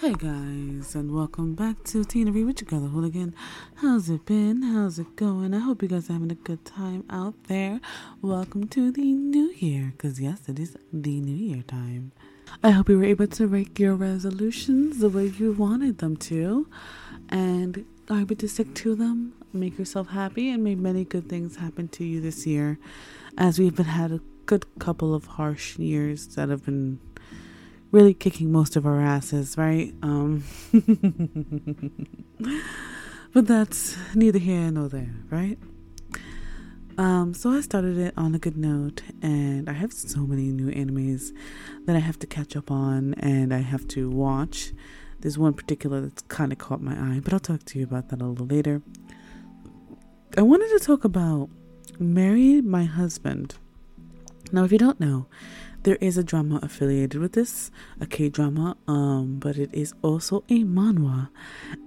Hey guys, and welcome back to Reed with your girl, the Hooligan. How's it been? How's it going? I hope you guys are having a good time out there. Welcome to the new year, because yes, it is the new year time. I hope you were able to make your resolutions the way you wanted them to, and are able to stick to them, make yourself happy, and make many good things happen to you this year, as we've been had a good couple of harsh years that have been really kicking most of our asses, right? Um, but that's neither here nor there, right? Um, so I started it on a good note, and I have so many new animes that I have to catch up on and I have to watch. There's one particular that's kind of caught my eye, but I'll talk to you about that a little later. I wanted to talk about Marry My Husband. Now, if you don't know, there is a drama affiliated with this, a K drama, um, but it is also a manhwa.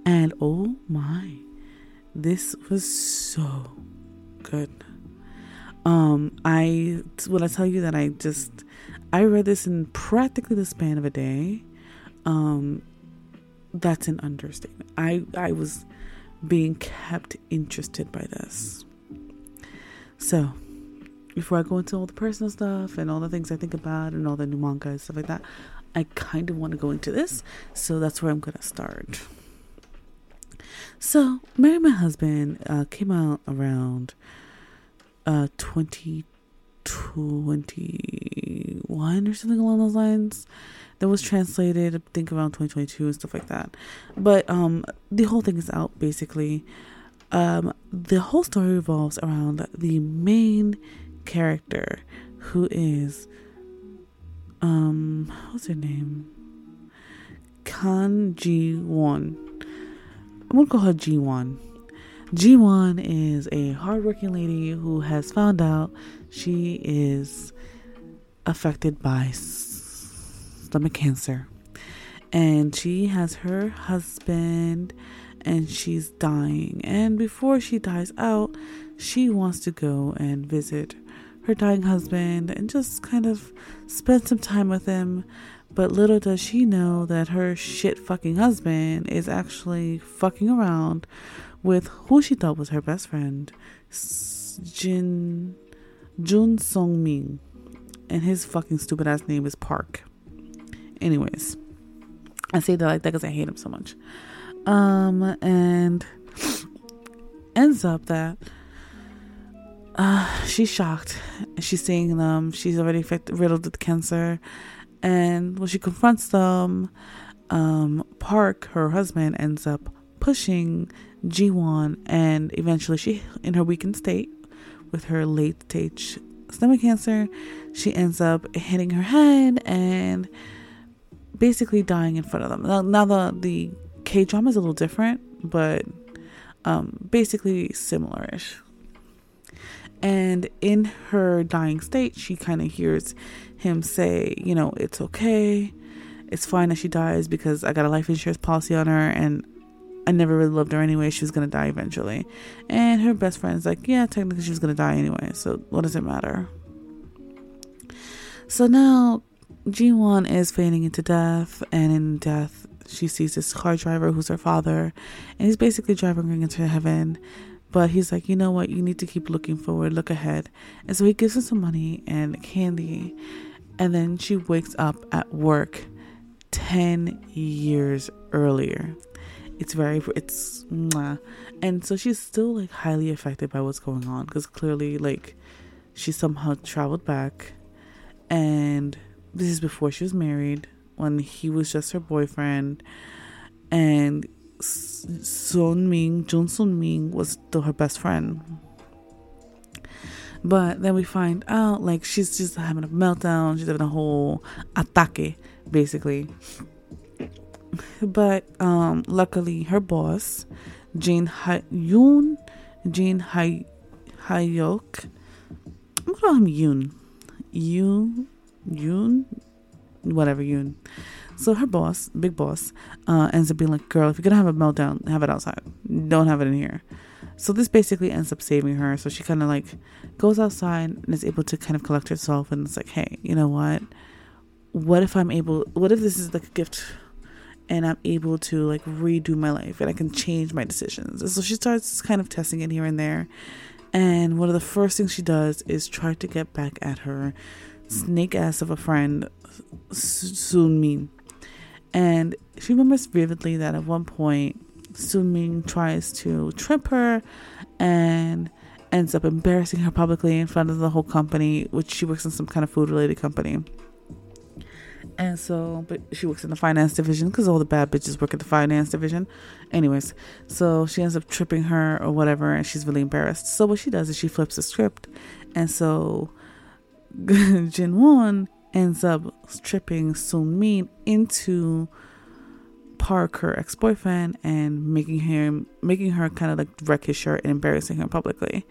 And oh my, this was so good. Um, I when I tell you that I just I read this in practically the span of a day. Um, that's an understatement. I I was being kept interested by this. So before I go into all the personal stuff and all the things I think about and all the new manga and stuff like that, I kind of want to go into this. So that's where I'm going to start. So, Marry My Husband uh, came out around uh, 2021 or something along those lines. That was translated, I think, around 2022 and stuff like that. But um, the whole thing is out basically. Um, the whole story revolves around the main character who is um what's her name? Kan Ji Won. I'm gonna call her Ji Won. Ji Won is a hardworking lady who has found out she is affected by stomach cancer. And she has her husband and she's dying. And before she dies out, she wants to go and visit her dying husband and just kind of spend some time with him. But little does she know that her shit fucking husband is actually fucking around with who she thought was her best friend, Jin Jun Song Min, and his fucking stupid ass name is Park. Anyways, I say that like that because I hate him so much. Um, and ends up that uh, she's shocked. She's seeing them. She's already riddled with cancer. And when she confronts them, um, Park, her husband, ends up pushing Jiwon, and eventually, she, in her weakened state, with her late stage stomach cancer, she ends up hitting her head and basically dying in front of them. Now, now the the K drama is a little different, but um, basically similar-ish. And in her dying state, she kind of hears him say, you know, it's okay. It's fine that she dies because I got a life insurance policy on her and I never really loved her anyway. She was going to die eventually. And her best friend's like, yeah, technically she was going to die anyway. So what does it matter? So now Ji-won is fading into death. And in death, she sees this car driver who's her father. And he's basically driving her into heaven but he's like, you know what? You need to keep looking forward, look ahead. And so he gives her some money and candy. And then she wakes up at work 10 years earlier. It's very, it's, mwah. and so she's still like highly affected by what's going on because clearly, like, she somehow traveled back. And this is before she was married, when he was just her boyfriend. And Sun Ming, Jun Sun Ming was still her best friend. But then we find out like she's just having a meltdown, she's having a whole atake, basically. But um luckily her boss, Jin Ha Yoon, Jin Hai Hayok, I'm gonna call him Yoon. Yoon Yoon whatever Yoon so her boss, big boss, uh, ends up being like, "Girl, if you're gonna have a meltdown, have it outside. Don't have it in here." So this basically ends up saving her. So she kind of like goes outside and is able to kind of collect herself, and it's like, "Hey, you know what? What if I'm able? What if this is like a gift?" and I'm able to like redo my life and I can change my decisions. And so she starts kind of testing it here and there. And one of the first things she does is try to get back at her snake ass of a friend, Soon Min. And she remembers vividly that at one point, Min tries to trip her and ends up embarrassing her publicly in front of the whole company, which she works in some kind of food related company. And so, but she works in the finance division because all the bad bitches work at the finance division. Anyways, so she ends up tripping her or whatever, and she's really embarrassed. So, what she does is she flips the script. And so, Jin Won ends up tripping Soon Min into Park, her ex boyfriend, and making him making her kind of like wreck his shirt and embarrassing her publicly.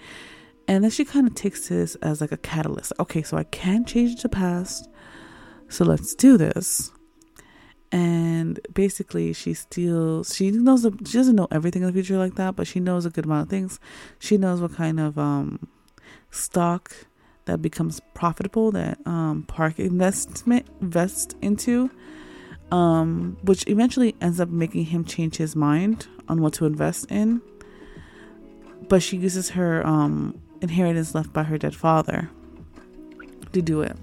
And then she kind of takes this as like a catalyst. Okay, so I can't change the past, so let's do this. And basically, she steals. She knows she doesn't know everything in the future like that, but she knows a good amount of things. She knows what kind of um, stock that becomes profitable that um, Park investment invest into um, which eventually ends up making him change his mind on what to invest in. But she uses her um, inheritance left by her dead father to do it.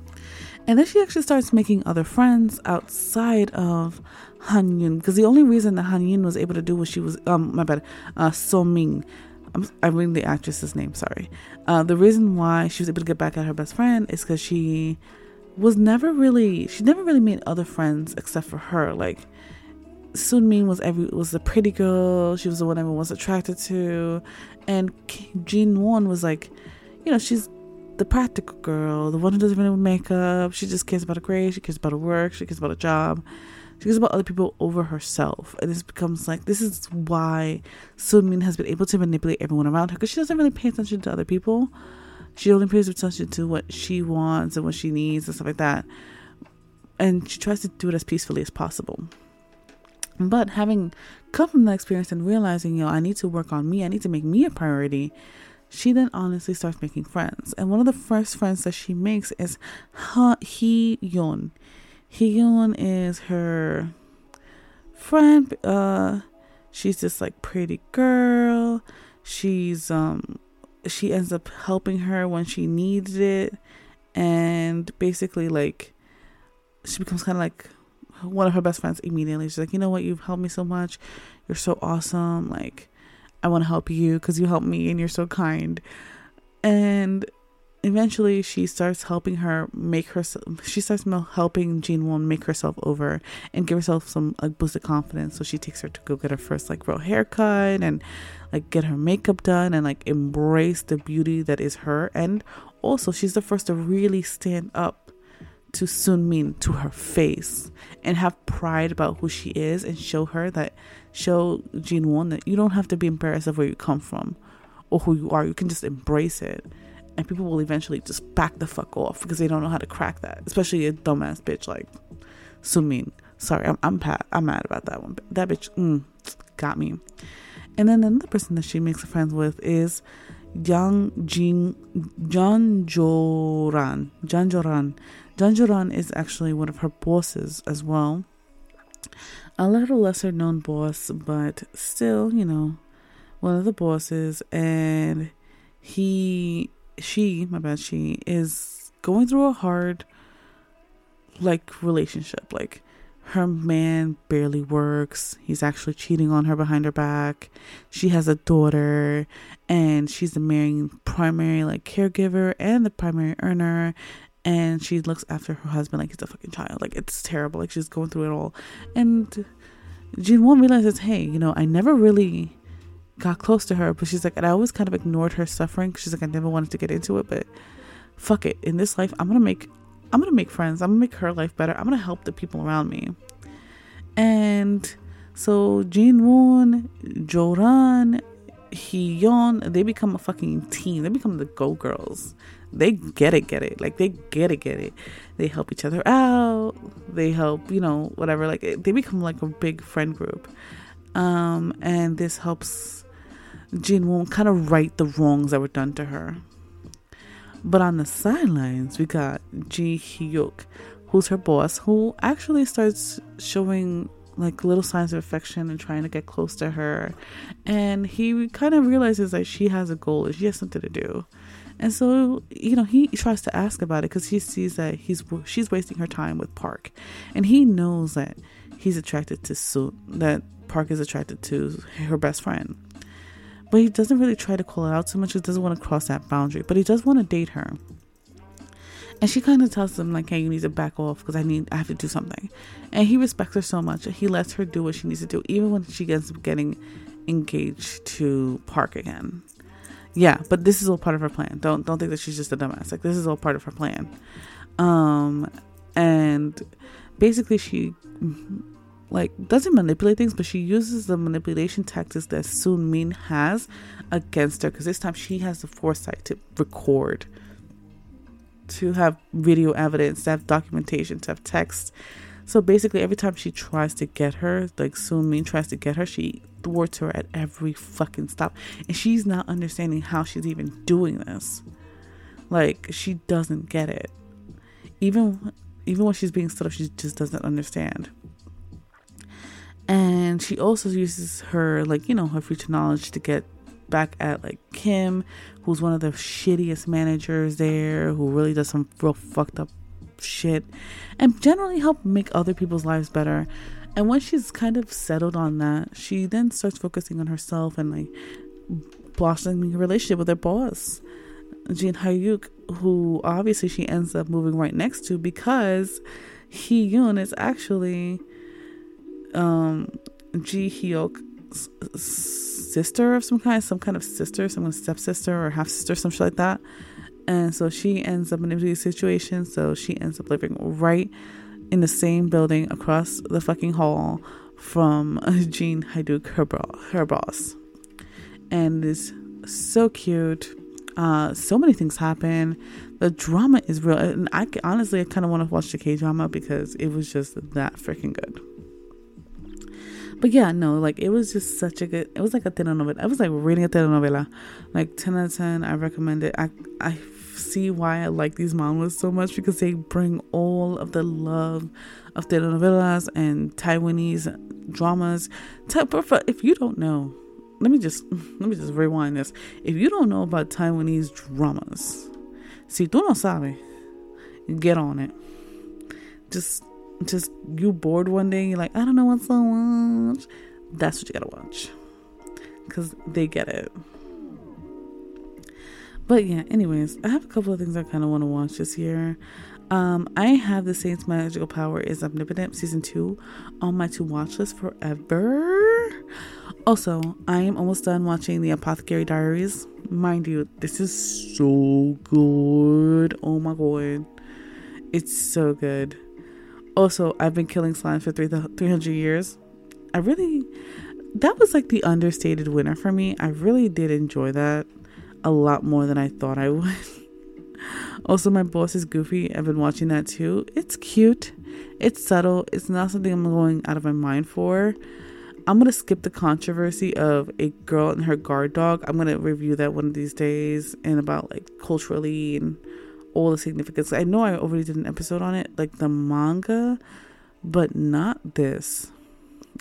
And then she actually starts making other friends outside of Han Yun because the only reason that Han Yun was able to do what she was, um, my bad, uh, So Ming. I'm, I'm reading the actress's name, sorry. Uh, the reason why she was able to get back at her best friend is because she was never really she never really made other friends except for her. Like Soon Min was every was the pretty girl. She was the one everyone was attracted to, and Jin Won was like, you know, she's the practical girl, the one who doesn't really makeup. She just cares about her grades. She cares about her work. She cares about a job. She cares about other people over herself. And this becomes like this is why Soon Min has been able to manipulate everyone around her because she doesn't really pay attention to other people. She only pays attention to what she wants and what she needs and stuff like that. And she tries to do it as peacefully as possible. But having come from that experience and realizing, know, I need to work on me, I need to make me a priority, she then honestly starts making friends. And one of the first friends that she makes is ha- Hee Yeon. Yeon is her friend. Uh, she's this like pretty girl. She's um she ends up helping her when she needs it. And basically like she becomes kind of like one of her best friends immediately. She's like you know what? You've helped me so much. You're so awesome. Like i want to help you because you helped me and you're so kind. And eventually she starts helping her make herself she starts helping jean Won make herself over and give herself some like of confidence. So she takes her to go get her first like real haircut and like get her makeup done and like embrace the beauty that is her. And also she's the first to really stand up to Soon Min to her face and have pride about who she is and show her that show Jin Won that you don't have to be embarrassed of where you come from or who you are. You can just embrace it and people will eventually just back the fuck off because they don't know how to crack that, especially a dumbass bitch like Sumin. Sorry, I'm I'm pat, I'm mad about that one. That bitch mm, got me. And then another person that she makes friends with is Yang Jin John Joran. John Joran. John Joran is actually one of her bosses as well. A little lesser known boss, but still, you know, one of the bosses. And he she, my bad, she is going through a hard like relationship. Like her man barely works. He's actually cheating on her behind her back. She has a daughter and she's the main primary like caregiver and the primary earner and she looks after her husband like he's a fucking child. Like it's terrible. Like she's going through it all. And Jin Won realizes, hey, you know, I never really got close to her, but she's like, and I always kind of ignored her suffering. She's like, I never wanted to get into it, but fuck it. In this life, I'm gonna make, I'm gonna make friends. I'm gonna make her life better. I'm gonna help the people around me. And so Jin Won, Joran, Hyun, they become a fucking team. They become the Go Girls. They get it, get it. Like they get it, get it. They help each other out. They help, you know, whatever. Like they become like a big friend group. Um, and this helps Jin Won kind of right the wrongs that were done to her. But on the sidelines, we got Ji Hyuk, who's her boss, who actually starts showing like little signs of affection and trying to get close to her. And he kind of realizes that she has a goal she has something to do. And so, you know, he tries to ask about it because he sees that he's she's wasting her time with Park, and he knows that he's attracted to Sue, that Park is attracted to her best friend. But he doesn't really try to call it out too much. He doesn't want to cross that boundary, but he does want to date her. And she kind of tells him like, "Hey, you need to back off because I need, I have to do something." And he respects her so much. He lets her do what she needs to do, even when she ends up getting engaged to Park again. Yeah, but this is all part of her plan. Don't don't think that she's just a dumbass. Like this is all part of her plan. Um, and basically she like doesn't manipulate things, but she uses the manipulation tactics that Soon Min has against her because this time she has the foresight to record, to have video evidence, to have documentation, to have text. So basically, every time she tries to get her, like Soon Min tries to get her, she thwarts her at every fucking stop, and she's not understanding how she's even doing this. Like she doesn't get it. Even even when she's being stood up, she just doesn't understand and she also uses her like you know her future knowledge to get back at like Kim, who's one of the shittiest managers there, who really does some real fucked up shit, and generally help make other people's lives better. And once she's kind of settled on that, she then starts focusing on herself and like blossoming a relationship with her boss, Jin Hyuk, who obviously she ends up moving right next to because Hee Yoon is actually um, Ji Hyuk's sister of some kind, some kind of sister, some stepsister or half sister, some shit like that. And so she ends up in a situation. So she ends up living right in the same building across the fucking hall from Jean Hyuk, her, bro- her boss. And it's so cute. Uh, so many things happen. The drama is real. And I honestly, I kind of want to watch the K drama because it was just that freaking good. But yeah, no, like it was just such a good. It was like a telenovela. I was like reading a telenovela, like ten out of ten. I recommend it. I I see why I like these mangas so much because they bring all of the love of telenovelas and Taiwanese dramas. If you don't know, let me just let me just rewind this. If you don't know about Taiwanese dramas, si tú no sabes, get on it. Just just you bored one day, you're like, I don't know what's to watch. That's what you gotta watch. Cause they get it. But yeah, anyways, I have a couple of things I kind of want to watch this year. Um, I have the Saints Magical Power is Omnipotent season two on my to watch list forever. Also, I am almost done watching the Apothecary Diaries. Mind you, this is so good. Oh my god, it's so good. Also, I've been killing slimes for three, 300 years. I really, that was like the understated winner for me. I really did enjoy that a lot more than I thought I would. also, my boss is goofy. I've been watching that too. It's cute, it's subtle, it's not something I'm going out of my mind for. I'm gonna skip the controversy of a girl and her guard dog. I'm gonna review that one of these days and about like culturally and all the significance. I know I already did an episode on it, like the manga, but not this.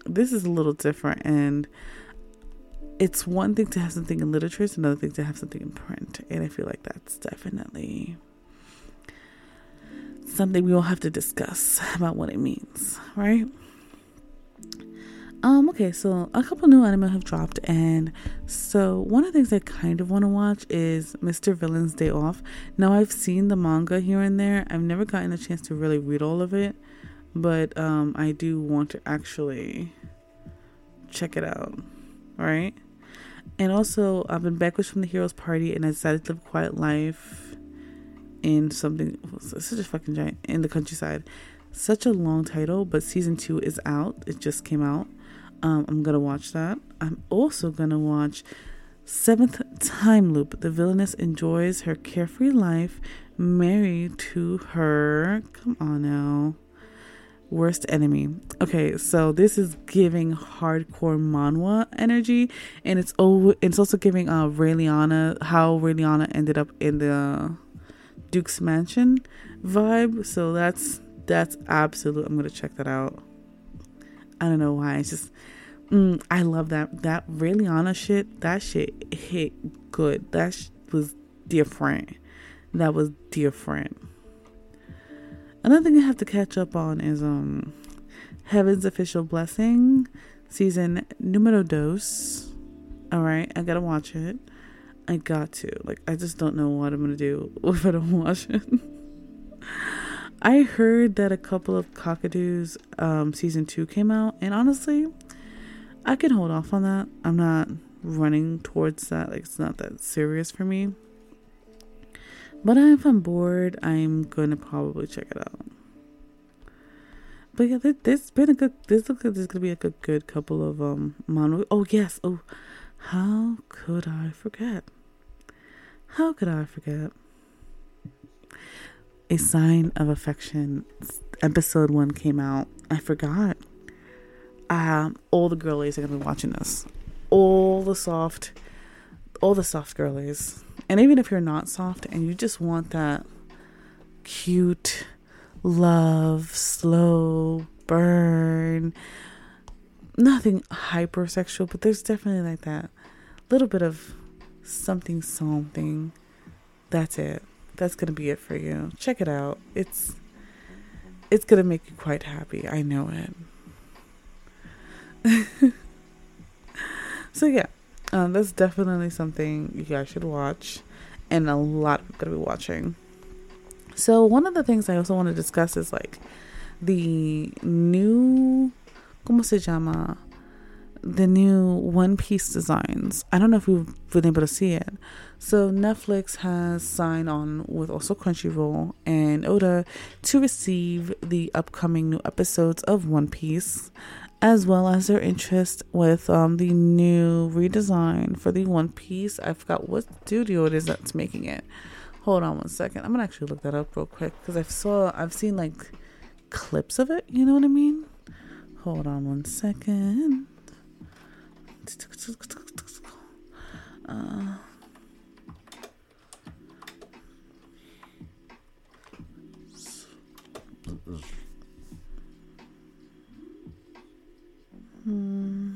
This is a little different, and it's one thing to have something in literature, it's another thing to have something in print, and I feel like that's definitely something we all have to discuss about what it means, right? Um, okay, so a couple new anime have dropped, and so one of the things I kind of want to watch is Mr. Villain's Day Off. Now, I've seen the manga here and there, I've never gotten a chance to really read all of it, but um, I do want to actually check it out, right? And also, I've been backwards from the Heroes Party, and I decided to live a quiet life in something such a fucking giant in the countryside. Such a long title, but season two is out. It just came out. Um, I'm gonna watch that. I'm also gonna watch Seventh Time Loop. The villainess enjoys her carefree life, married to her. Come on now. Worst enemy. Okay, so this is giving hardcore manhwa energy, and it's oh, it's also giving uh Raeliana how Raeliana ended up in the Duke's mansion vibe. So that's that's absolute. I'm gonna check that out. I don't know why. It's just mm, I love that that Raeliana shit. That shit hit good. That sh- was different. That was different. Another thing I have to catch up on is um Heaven's Official Blessing season numero dos. All right, I gotta watch it. I got to. Like, I just don't know what I'm gonna do if I don't watch it. I heard that a couple of Cuckoos um, season two came out, and honestly, I can hold off on that. I'm not running towards that. Like, it's not that serious for me. But if I'm bored, I'm gonna probably check it out. But yeah, this been a good. This looks like there's gonna be like a good couple of um mono. Oh yes. Oh, how could I forget? How could I forget? A Sign of Affection episode one came out. I forgot. Um, all the girlies are gonna be watching this. All the soft, all the soft girlies, and even if you're not soft and you just want that cute love, slow burn, nothing hypersexual, but there's definitely like that little bit of something, something. That's it that's gonna be it for you. Check it out. It's it's gonna make you quite happy. I know it. so yeah, um, that's definitely something you guys should watch, and a lot of gonna be watching. So one of the things I also want to discuss is like the new, ¿cómo se llama? The new One Piece designs. I don't know if we've been able to see it. So Netflix has signed on with also Crunchyroll and Oda to receive the upcoming new episodes of One Piece, as well as their interest with um, the new redesign for the One Piece. I forgot what studio it is that's making it. Hold on one second. I'm gonna actually look that up real quick because I saw I've seen like clips of it. You know what I mean? Hold on one second. Uh, hmm.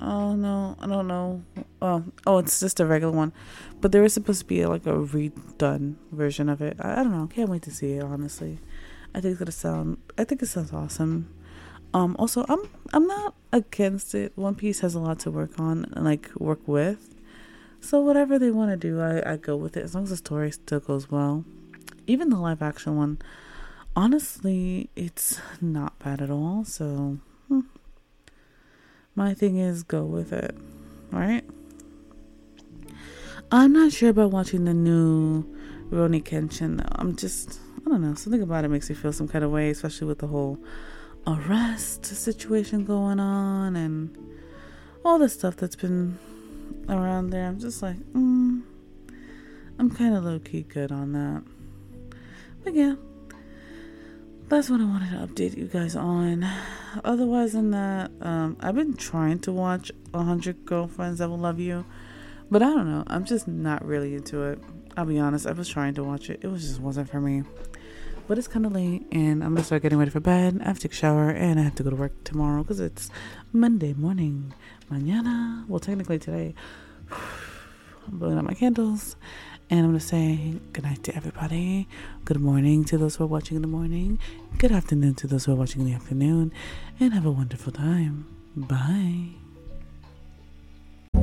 Oh no, I don't know. Oh, oh, it's just a regular one, but there is supposed to be like a redone version of it. I, I don't know. Can't wait to see it. Honestly. I think it's gonna sound. I think it sounds awesome. Um, also, I'm I'm not against it. One Piece has a lot to work on and like work with. So whatever they want to do, I, I go with it as long as the story still goes well. Even the live action one, honestly, it's not bad at all. So hmm. my thing is go with it, right? I'm not sure about watching the new Rurouni Kenshin though. I'm just I don't know. Something about it makes me feel some kind of way, especially with the whole arrest situation going on and all the stuff that's been around there. I'm just like, mm, I'm kind of low key good on that. But yeah, that's what I wanted to update you guys on. Otherwise, than that, um, I've been trying to watch 100 Girlfriends That Will Love You, but I don't know. I'm just not really into it. I'll be honest. I was trying to watch it. It was just wasn't for me. But it's kind of late, and I'm gonna start getting ready for bed. I have to take a shower, and I have to go to work tomorrow because it's Monday morning. Mañana, well, technically today, I'm blowing out my candles, and I'm gonna say good night to everybody. Good morning to those who are watching in the morning. Good afternoon to those who are watching in the afternoon, and have a wonderful time. Bye.